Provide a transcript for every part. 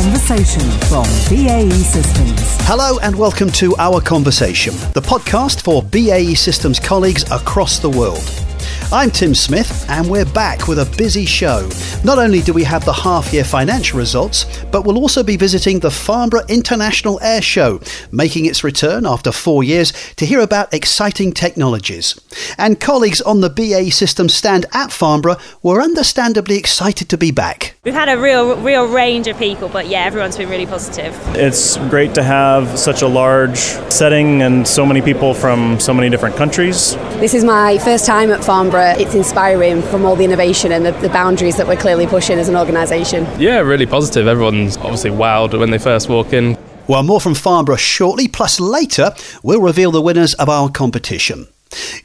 Conversation from BAE Systems. Hello and welcome to Our Conversation, the podcast for BAE Systems colleagues across the world. I'm Tim Smith, and we're back with a busy show. Not only do we have the half year financial results, but we'll also be visiting the Farnborough International Air Show, making its return after four years to hear about exciting technologies. And colleagues on the BAE System stand at Farnborough were understandably excited to be back. We've had a real, real range of people, but yeah, everyone's been really positive. It's great to have such a large setting and so many people from so many different countries. This is my first time at Farnborough it's inspiring from all the innovation and the, the boundaries that we're clearly pushing as an organisation. Yeah, really positive. Everyone's obviously wowed when they first walk in. Well, more from Farnborough shortly, plus later we'll reveal the winners of our competition.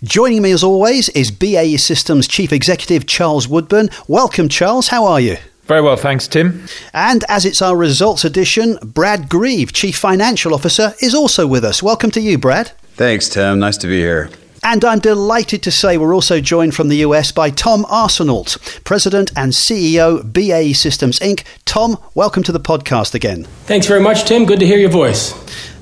Joining me as always is BAE Systems Chief Executive Charles Woodburn. Welcome, Charles. How are you? Very well, thanks, Tim. And as it's our results edition, Brad Greve, Chief Financial Officer, is also with us. Welcome to you, Brad. Thanks, Tim. Nice to be here. And I'm delighted to say we're also joined from the US by Tom Arsenault, President and CEO BAE Systems Inc. Tom, welcome to the podcast again. Thanks very much, Tim. Good to hear your voice.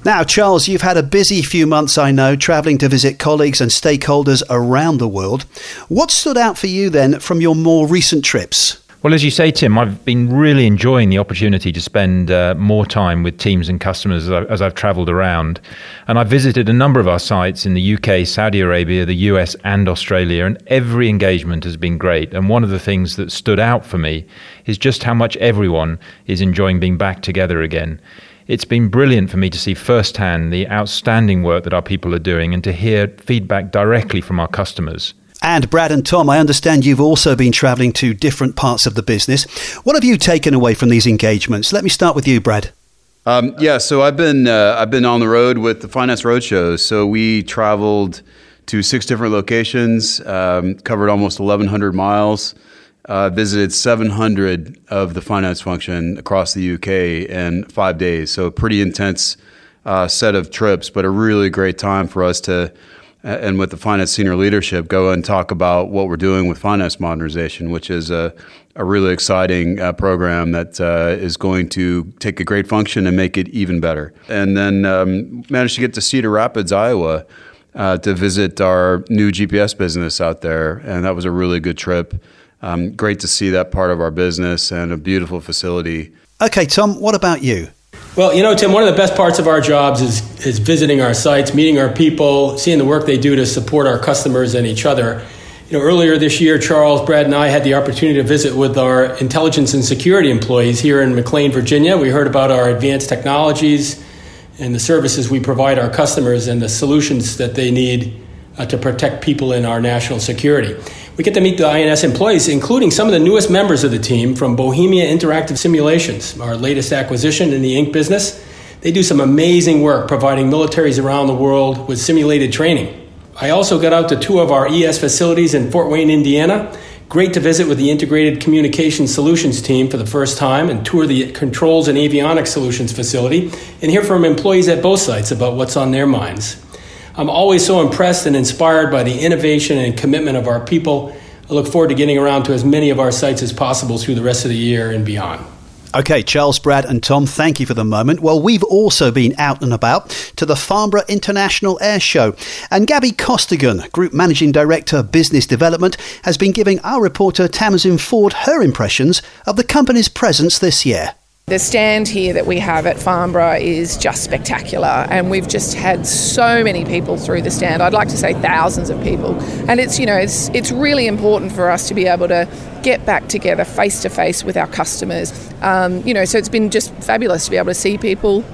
Now, Charles, you've had a busy few months, I know, travelling to visit colleagues and stakeholders around the world. What stood out for you then from your more recent trips? Well, as you say, Tim, I've been really enjoying the opportunity to spend uh, more time with teams and customers as, I, as I've travelled around. And I've visited a number of our sites in the UK, Saudi Arabia, the US, and Australia, and every engagement has been great. And one of the things that stood out for me is just how much everyone is enjoying being back together again. It's been brilliant for me to see firsthand the outstanding work that our people are doing and to hear feedback directly from our customers. And Brad and Tom, I understand you've also been travelling to different parts of the business. What have you taken away from these engagements? Let me start with you, Brad. Um, yeah, so I've been uh, I've been on the road with the Finance Roadshow. So we traveled to six different locations, um, covered almost 1,100 miles, uh, visited 700 of the finance function across the UK in five days. So a pretty intense uh, set of trips, but a really great time for us to and with the finance senior leadership go and talk about what we're doing with finance modernization, which is a, a really exciting uh, program that uh, is going to take a great function and make it even better. And then um, managed to get to Cedar Rapids, Iowa. Uh, to visit our new GPS business out there, and that was a really good trip. Um, great to see that part of our business and a beautiful facility. Okay, Tom, what about you? Well, you know, Tim, one of the best parts of our jobs is, is visiting our sites, meeting our people, seeing the work they do to support our customers and each other. You know, earlier this year, Charles, Brad, and I had the opportunity to visit with our intelligence and security employees here in McLean, Virginia. We heard about our advanced technologies and the services we provide our customers and the solutions that they need uh, to protect people in our national security. We get to meet the INS employees, including some of the newest members of the team from Bohemia Interactive Simulations, our latest acquisition in the Inc. business. They do some amazing work providing militaries around the world with simulated training. I also got out to two of our ES facilities in Fort Wayne, Indiana. Great to visit with the Integrated Communication Solutions team for the first time and tour the Controls and Avionics Solutions facility and hear from employees at both sites about what's on their minds. I'm always so impressed and inspired by the innovation and commitment of our people. I look forward to getting around to as many of our sites as possible through the rest of the year and beyond. Okay, Charles, Brad, and Tom, thank you for the moment. Well, we've also been out and about to the Farnborough International Air Show. And Gabby Costigan, Group Managing Director, Business Development, has been giving our reporter Tamsin Ford her impressions of the company's presence this year. The stand here that we have at Farnborough is just spectacular, and we've just had so many people through the stand. I'd like to say thousands of people, and it's you know it's it's really important for us to be able to get back together face to face with our customers. Um, you know, so it's been just fabulous to be able to see people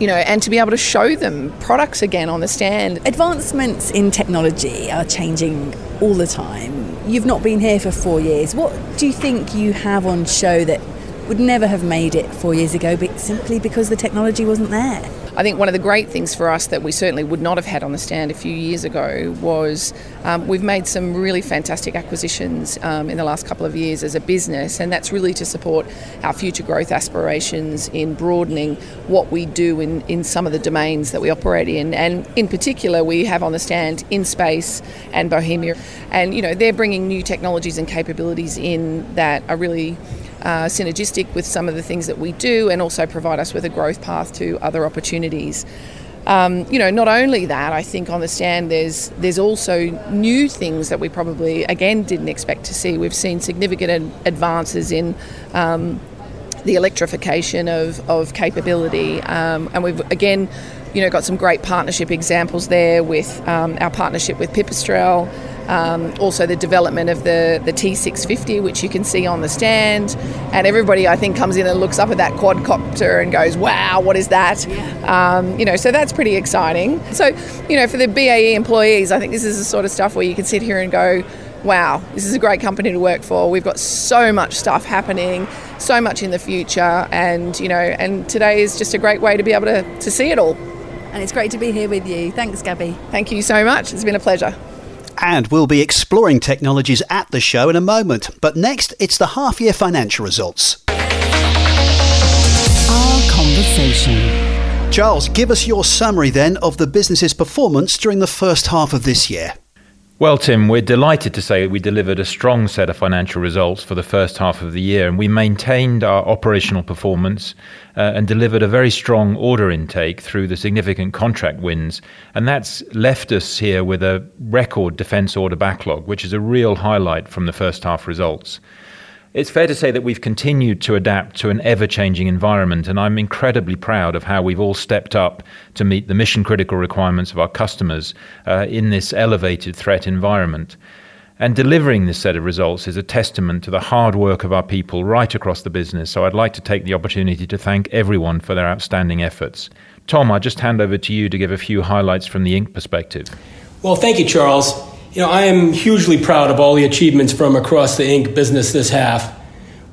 you know, and to be able to show them products again on the stand. Advancements in technology are changing all the time. You've not been here for four years. What do you think you have on show that would never have made it four years ago but simply because the technology wasn't there. I think one of the great things for us that we certainly would not have had on the stand a few years ago was um, we've made some really fantastic acquisitions um, in the last couple of years as a business, and that's really to support our future growth aspirations in broadening what we do in, in some of the domains that we operate in. And in particular, we have on the stand In-Space and Bohemia, and you know they're bringing new technologies and capabilities in that are really uh, synergistic with some of the things that we do and also provide us with a growth path to other opportunities. Um, you know, not only that, I think on the stand there's there's also new things that we probably again didn't expect to see. We've seen significant advances in um, the electrification of, of capability, um, and we've again, you know, got some great partnership examples there with um, our partnership with Pipistrel. Um, also, the development of the, the T650, which you can see on the stand. And everybody, I think, comes in and looks up at that quadcopter and goes, wow, what is that? Um, you know, so that's pretty exciting. So, you know, for the BAE employees, I think this is the sort of stuff where you can sit here and go, wow, this is a great company to work for. We've got so much stuff happening, so much in the future. And, you know, and today is just a great way to be able to, to see it all. And it's great to be here with you. Thanks, Gabby. Thank you so much. It's been a pleasure. And we'll be exploring technologies at the show in a moment. But next, it's the half year financial results. Our conversation. Charles, give us your summary then of the business's performance during the first half of this year. Well, Tim, we're delighted to say we delivered a strong set of financial results for the first half of the year, and we maintained our operational performance uh, and delivered a very strong order intake through the significant contract wins. And that's left us here with a record defence order backlog, which is a real highlight from the first half results. It's fair to say that we've continued to adapt to an ever changing environment, and I'm incredibly proud of how we've all stepped up to meet the mission critical requirements of our customers uh, in this elevated threat environment. And delivering this set of results is a testament to the hard work of our people right across the business. So I'd like to take the opportunity to thank everyone for their outstanding efforts. Tom, I'll just hand over to you to give a few highlights from the Inc. perspective. Well, thank you, Charles. You know, I am hugely proud of all the achievements from across the Inc. business this half.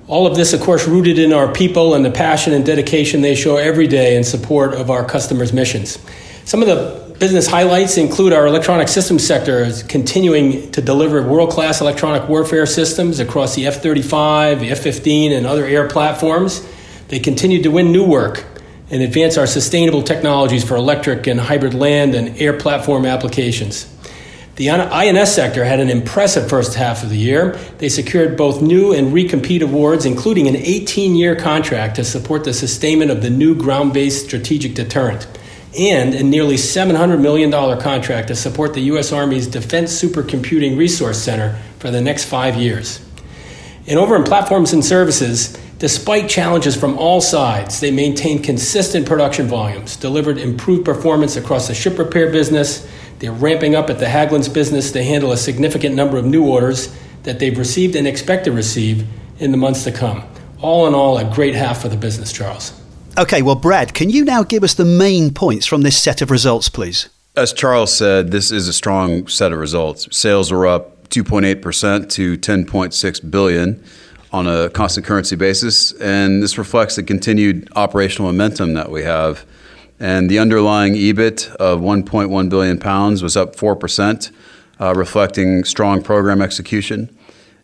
All of this, of course, rooted in our people and the passion and dedication they show every day in support of our customers' missions. Some of the business highlights include our electronic systems sector is continuing to deliver world class electronic warfare systems across the F 35, the F 15, and other air platforms. They continue to win new work and advance our sustainable technologies for electric and hybrid land and air platform applications. The INS sector had an impressive first half of the year. They secured both new and recompete awards, including an 18 year contract to support the sustainment of the new ground based strategic deterrent, and a nearly $700 million contract to support the U.S. Army's Defense Supercomputing Resource Center for the next five years. And over in platforms and services, despite challenges from all sides, they maintained consistent production volumes, delivered improved performance across the ship repair business they're ramping up at the Hägglunds business to handle a significant number of new orders that they've received and expect to receive in the months to come. All in all, a great half for the business, Charles. Okay, well, Brad, can you now give us the main points from this set of results, please? As Charles said, this is a strong set of results. Sales were up 2.8% to 10.6 billion on a constant currency basis, and this reflects the continued operational momentum that we have and the underlying EBIT of 1.1 billion pounds was up 4%, uh, reflecting strong program execution.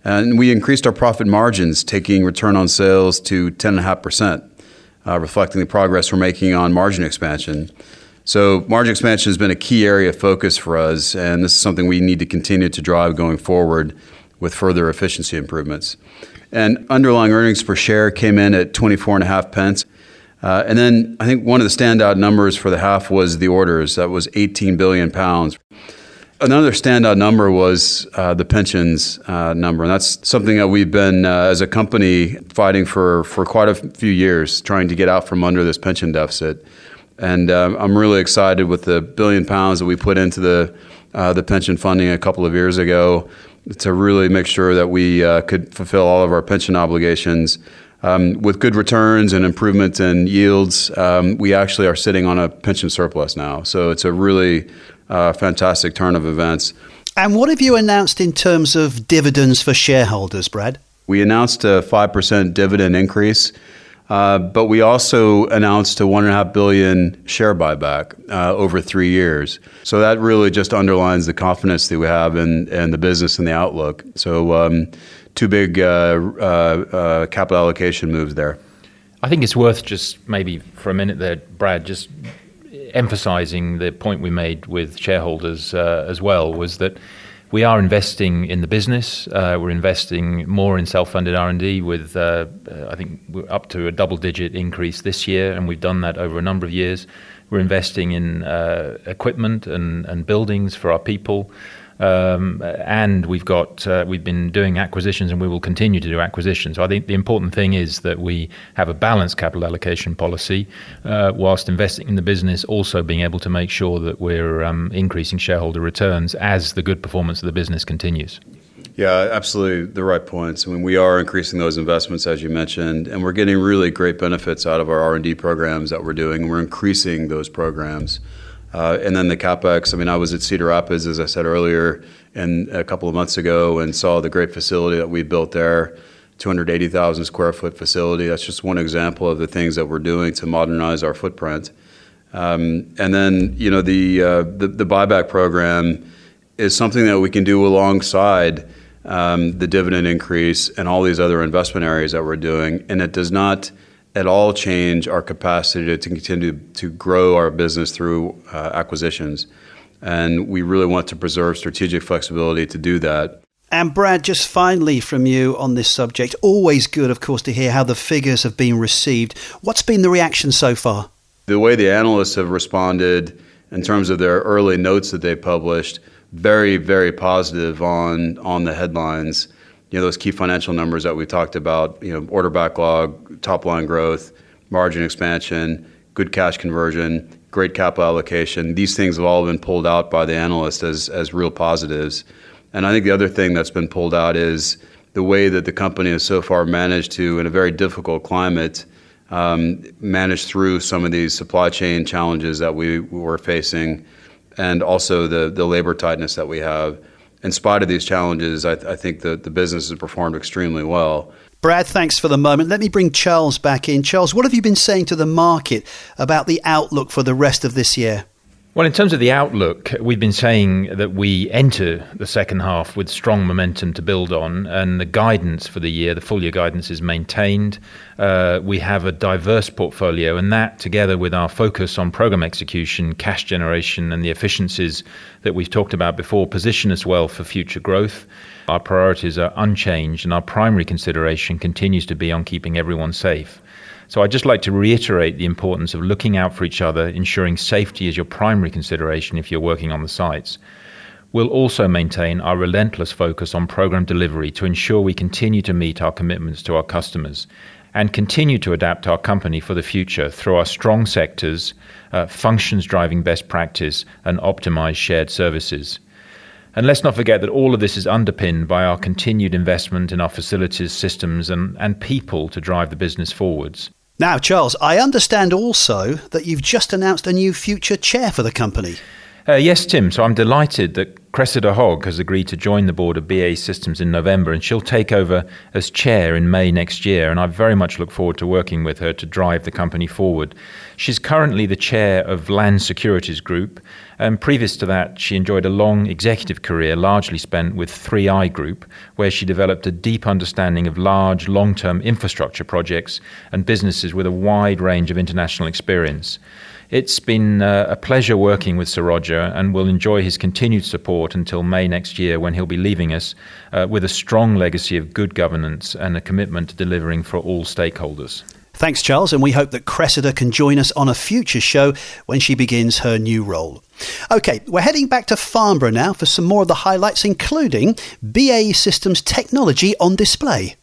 And we increased our profit margins, taking return on sales to 10.5%, uh, reflecting the progress we're making on margin expansion. So, margin expansion has been a key area of focus for us, and this is something we need to continue to drive going forward with further efficiency improvements. And underlying earnings per share came in at 24.5 pence. Uh, and then I think one of the standout numbers for the half was the orders. That was 18 billion pounds. Another standout number was uh, the pensions uh, number, and that's something that we've been, uh, as a company, fighting for for quite a few years, trying to get out from under this pension deficit. And um, I'm really excited with the billion pounds that we put into the uh, the pension funding a couple of years ago to really make sure that we uh, could fulfill all of our pension obligations um, with good returns and improvements in yields, um, we actually are sitting on a pension surplus now. So it's a really uh, fantastic turn of events. And what have you announced in terms of dividends for shareholders, Brad? We announced a 5% dividend increase. Uh, but we also announced a one and a half billion share buyback uh, over three years. So that really just underlines the confidence that we have in, in the business and the outlook. So um, two big uh, uh, uh, capital allocation moves there. I think it's worth just maybe for a minute there, Brad, just emphasizing the point we made with shareholders uh, as well was that we are investing in the business. Uh, we're investing more in self-funded R&D with, uh, I think, we're up to a double-digit increase this year, and we've done that over a number of years. We're investing in uh, equipment and, and buildings for our people. Um, and we've got uh, we've been doing acquisitions, and we will continue to do acquisitions. So I think the important thing is that we have a balanced capital allocation policy, uh, whilst investing in the business, also being able to make sure that we're um, increasing shareholder returns as the good performance of the business continues. Yeah, absolutely the right points. I mean, we are increasing those investments as you mentioned, and we're getting really great benefits out of our R and D programs that we're doing. We're increasing those programs. Uh, and then the capex. I mean, I was at Cedar Rapids, as I said earlier, and a couple of months ago, and saw the great facility that we built there. 280,000 square foot facility. That's just one example of the things that we're doing to modernize our footprint. Um, and then, you know, the, uh, the, the buyback program is something that we can do alongside um, the dividend increase and all these other investment areas that we're doing, and it does not at all change our capacity to, to continue to grow our business through uh, acquisitions. And we really want to preserve strategic flexibility to do that. And Brad, just finally from you on this subject, always good, of course, to hear how the figures have been received. What's been the reaction so far? The way the analysts have responded in terms of their early notes that they published, very, very positive on on the headlines you know, those key financial numbers that we talked about, you know, order backlog, top line growth, margin expansion, good cash conversion, great capital allocation. These things have all been pulled out by the analysts as, as real positives. And I think the other thing that's been pulled out is the way that the company has so far managed to, in a very difficult climate, um, manage through some of these supply chain challenges that we were facing and also the, the labor tightness that we have in spite of these challenges, I, th- I think that the business has performed extremely well. Brad, thanks for the moment. Let me bring Charles back in. Charles, what have you been saying to the market about the outlook for the rest of this year? Well, in terms of the outlook, we've been saying that we enter the second half with strong momentum to build on, and the guidance for the year, the full year guidance, is maintained. Uh, we have a diverse portfolio, and that, together with our focus on program execution, cash generation, and the efficiencies that we've talked about before, position us well for future growth. Our priorities are unchanged, and our primary consideration continues to be on keeping everyone safe. So I'd just like to reiterate the importance of looking out for each other, ensuring safety is your primary consideration if you're working on the sites. We'll also maintain our relentless focus on program delivery to ensure we continue to meet our commitments to our customers and continue to adapt our company for the future through our strong sectors, uh, functions driving best practice, and optimized shared services. And let's not forget that all of this is underpinned by our continued investment in our facilities, systems, and, and people to drive the business forwards. Now, Charles, I understand also that you've just announced a new future chair for the company. Uh, yes, Tim. So I'm delighted that Cressida Hogg has agreed to join the board of BA Systems in November, and she'll take over as chair in May next year. And I very much look forward to working with her to drive the company forward. She's currently the chair of Land Securities Group, and previous to that, she enjoyed a long executive career, largely spent with 3i Group, where she developed a deep understanding of large, long term infrastructure projects and businesses with a wide range of international experience. It's been uh, a pleasure working with Sir Roger, and we'll enjoy his continued support until May next year when he'll be leaving us uh, with a strong legacy of good governance and a commitment to delivering for all stakeholders. Thanks, Charles, and we hope that Cressida can join us on a future show when she begins her new role. Okay, we're heading back to Farnborough now for some more of the highlights, including BAE Systems technology on display.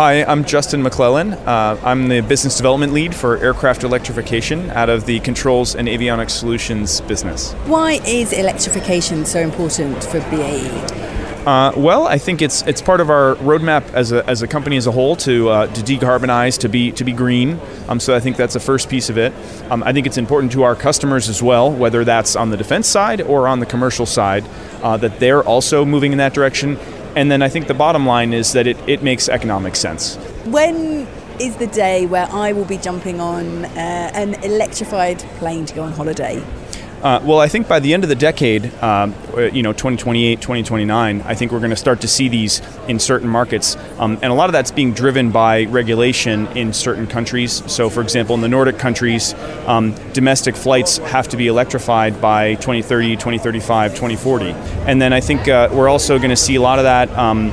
Hi, I'm Justin McClellan. Uh, I'm the business development lead for aircraft electrification out of the controls and avionics solutions business. Why is electrification so important for BAE? Uh, well, I think it's it's part of our roadmap as a, as a company as a whole to uh, to decarbonize, to be to be green. Um, so I think that's the first piece of it. Um, I think it's important to our customers as well, whether that's on the defense side or on the commercial side, uh, that they're also moving in that direction. And then I think the bottom line is that it, it makes economic sense. When is the day where I will be jumping on uh, an electrified plane to go on holiday? Uh, well, I think by the end of the decade, um, uh, you know, 2028, 2029, I think we're going to start to see these in certain markets. Um, and a lot of that's being driven by regulation in certain countries. So, for example, in the Nordic countries, um, domestic flights have to be electrified by 2030, 2035, 2040. And then I think uh, we're also going to see a lot of that. Um,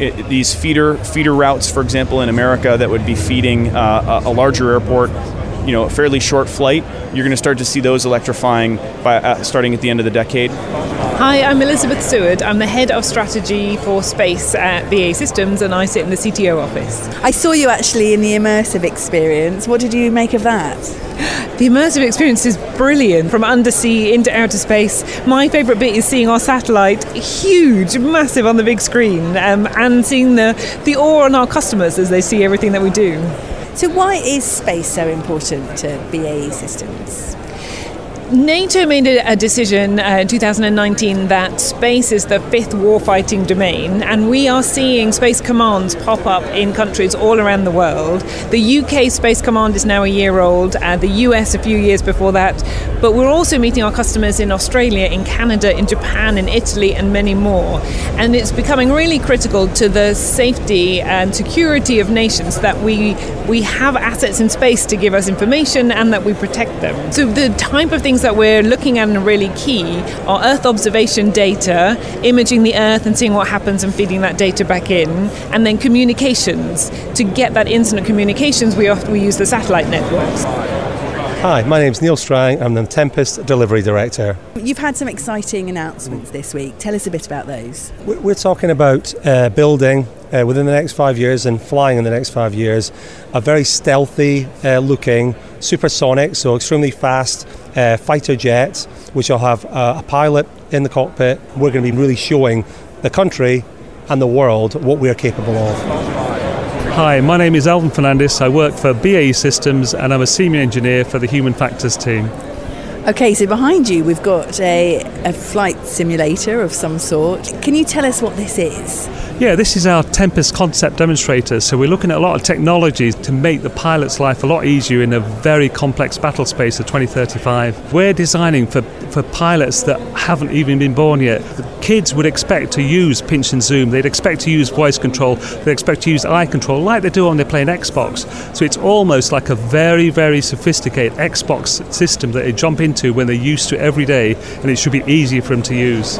it, these feeder feeder routes, for example, in America, that would be feeding uh, a, a larger airport you know, a fairly short flight, you're going to start to see those electrifying by uh, starting at the end of the decade. Hi, I'm Elizabeth Seward. I'm the head of strategy for space at BAE Systems, and I sit in the CTO office. I saw you actually in the immersive experience. What did you make of that? The immersive experience is brilliant from undersea into outer space. My favourite bit is seeing our satellite, huge, massive on the big screen, um, and seeing the, the awe on our customers as they see everything that we do. So, why is space so important to BAE Systems? NATO made a decision uh, in 2019 that space is the fifth warfighting domain, and we are seeing space commands pop up in countries all around the world. The UK Space Command is now a year old, uh, the US a few years before that, but we're also meeting our customers in Australia, in Canada, in Japan, in Italy, and many more. And it's becoming really critical to the safety and security of nations that we we have assets in space to give us information and that we protect them. So the type of things things that we're looking at and are really key are Earth observation data, imaging the Earth and seeing what happens and feeding that data back in, and then communications. To get that internet communications, we often we use the satellite networks. Hi, my name is Neil Strang. I'm the Tempest Delivery Director. You've had some exciting announcements this week. Tell us a bit about those. We're talking about uh, building uh, within the next five years and flying in the next five years a very stealthy uh, looking supersonic, so extremely fast uh, fighter jets, which will have uh, a pilot in the cockpit. We're going to be really showing the country and the world what we are capable of. Hi, my name is Alvin Fernandez. I work for BAE Systems and I'm a senior engineer for the Human Factors team. Okay, so behind you we've got a, a flight simulator of some sort. Can you tell us what this is? Yeah, this is our Tempest concept demonstrator. So we're looking at a lot of technologies to make the pilot's life a lot easier in a very complex battle space of 2035. We're designing for, for pilots that haven't even been born yet. The kids would expect to use pinch and zoom. They'd expect to use voice control. They'd expect to use eye control like they do when they're playing Xbox. So it's almost like a very, very sophisticated Xbox system that they jump into when they're used to every day, and it should be easier for them to use.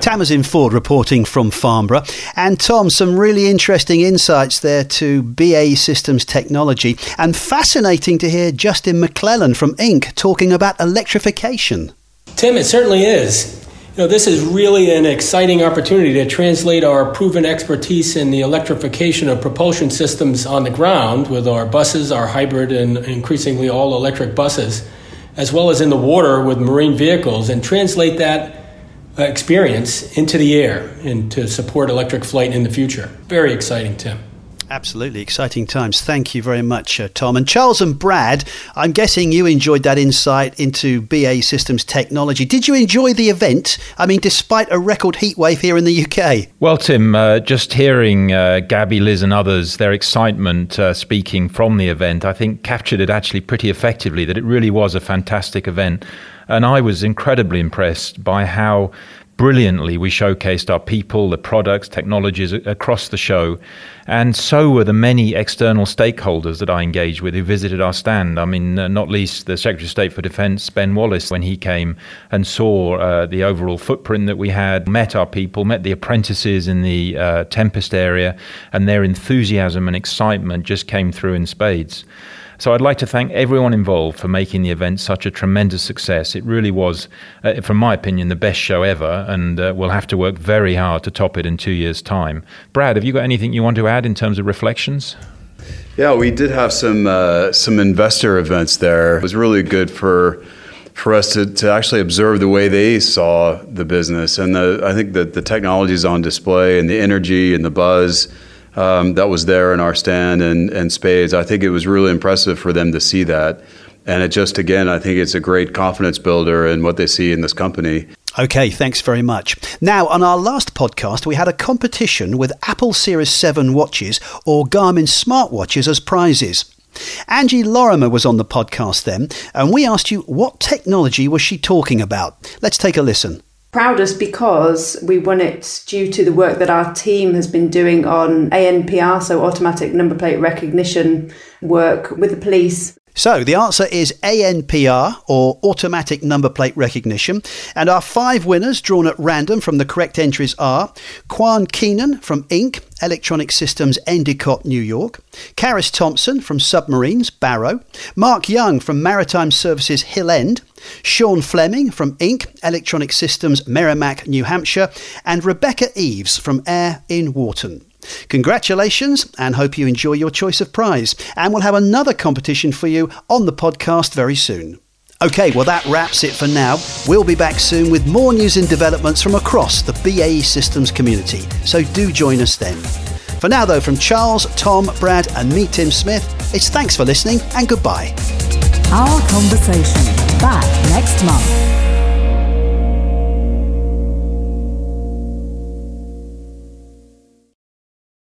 Tamsin Ford reporting from Farnborough. And Tom, some really interesting insights there to BAE Systems technology. And fascinating to hear Justin McClellan from Inc. talking about electrification. Tim, it certainly is. You know, this is really an exciting opportunity to translate our proven expertise in the electrification of propulsion systems on the ground with our buses, our hybrid, and increasingly all electric buses, as well as in the water with marine vehicles, and translate that uh, experience into the air and to support electric flight in the future. Very exciting, Tim. Absolutely exciting times. Thank you very much, uh, Tom. And Charles and Brad, I'm guessing you enjoyed that insight into BA Systems technology. Did you enjoy the event? I mean, despite a record heatwave here in the UK? Well, Tim, uh, just hearing uh, Gabby, Liz, and others, their excitement uh, speaking from the event, I think captured it actually pretty effectively that it really was a fantastic event. And I was incredibly impressed by how brilliantly we showcased our people, the products, technologies across the show. And so were the many external stakeholders that I engaged with who visited our stand. I mean, uh, not least the Secretary of State for Defense, Ben Wallace, when he came and saw uh, the overall footprint that we had, met our people, met the apprentices in the uh, Tempest area, and their enthusiasm and excitement just came through in spades. So I'd like to thank everyone involved for making the event such a tremendous success. It really was, uh, from my opinion, the best show ever, and uh, we'll have to work very hard to top it in two years' time. Brad, have you got anything you want to add in terms of reflections? Yeah, we did have some uh, some investor events there. It was really good for for us to, to actually observe the way they saw the business, and the, I think that the technology is on display, and the energy and the buzz um, that was there in our stand and, and spades. I think it was really impressive for them to see that. And it just, again, I think it's a great confidence builder in what they see in this company. Okay, thanks very much. Now, on our last podcast, we had a competition with Apple Series 7 watches or Garmin smartwatches as prizes. Angie Lorimer was on the podcast then, and we asked you what technology was she talking about. Let's take a listen. Proudest because we won it due to the work that our team has been doing on ANPR, so automatic number plate recognition work with the police. So the answer is ANPR or automatic number plate recognition. And our five winners drawn at random from the correct entries are Quan Keenan from Inc. Electronic Systems Endicott, New York, Karis Thompson from Submarines, Barrow, Mark Young from Maritime Services Hill End, Sean Fleming from Inc. Electronic Systems Merrimack, New Hampshire, and Rebecca Eves from Air in Warton. Congratulations and hope you enjoy your choice of prize. And we'll have another competition for you on the podcast very soon. Okay, well, that wraps it for now. We'll be back soon with more news and developments from across the BAE Systems community, so do join us then. For now, though, from Charles, Tom, Brad, and me, Tim Smith, it's thanks for listening and goodbye. Our conversation back next month.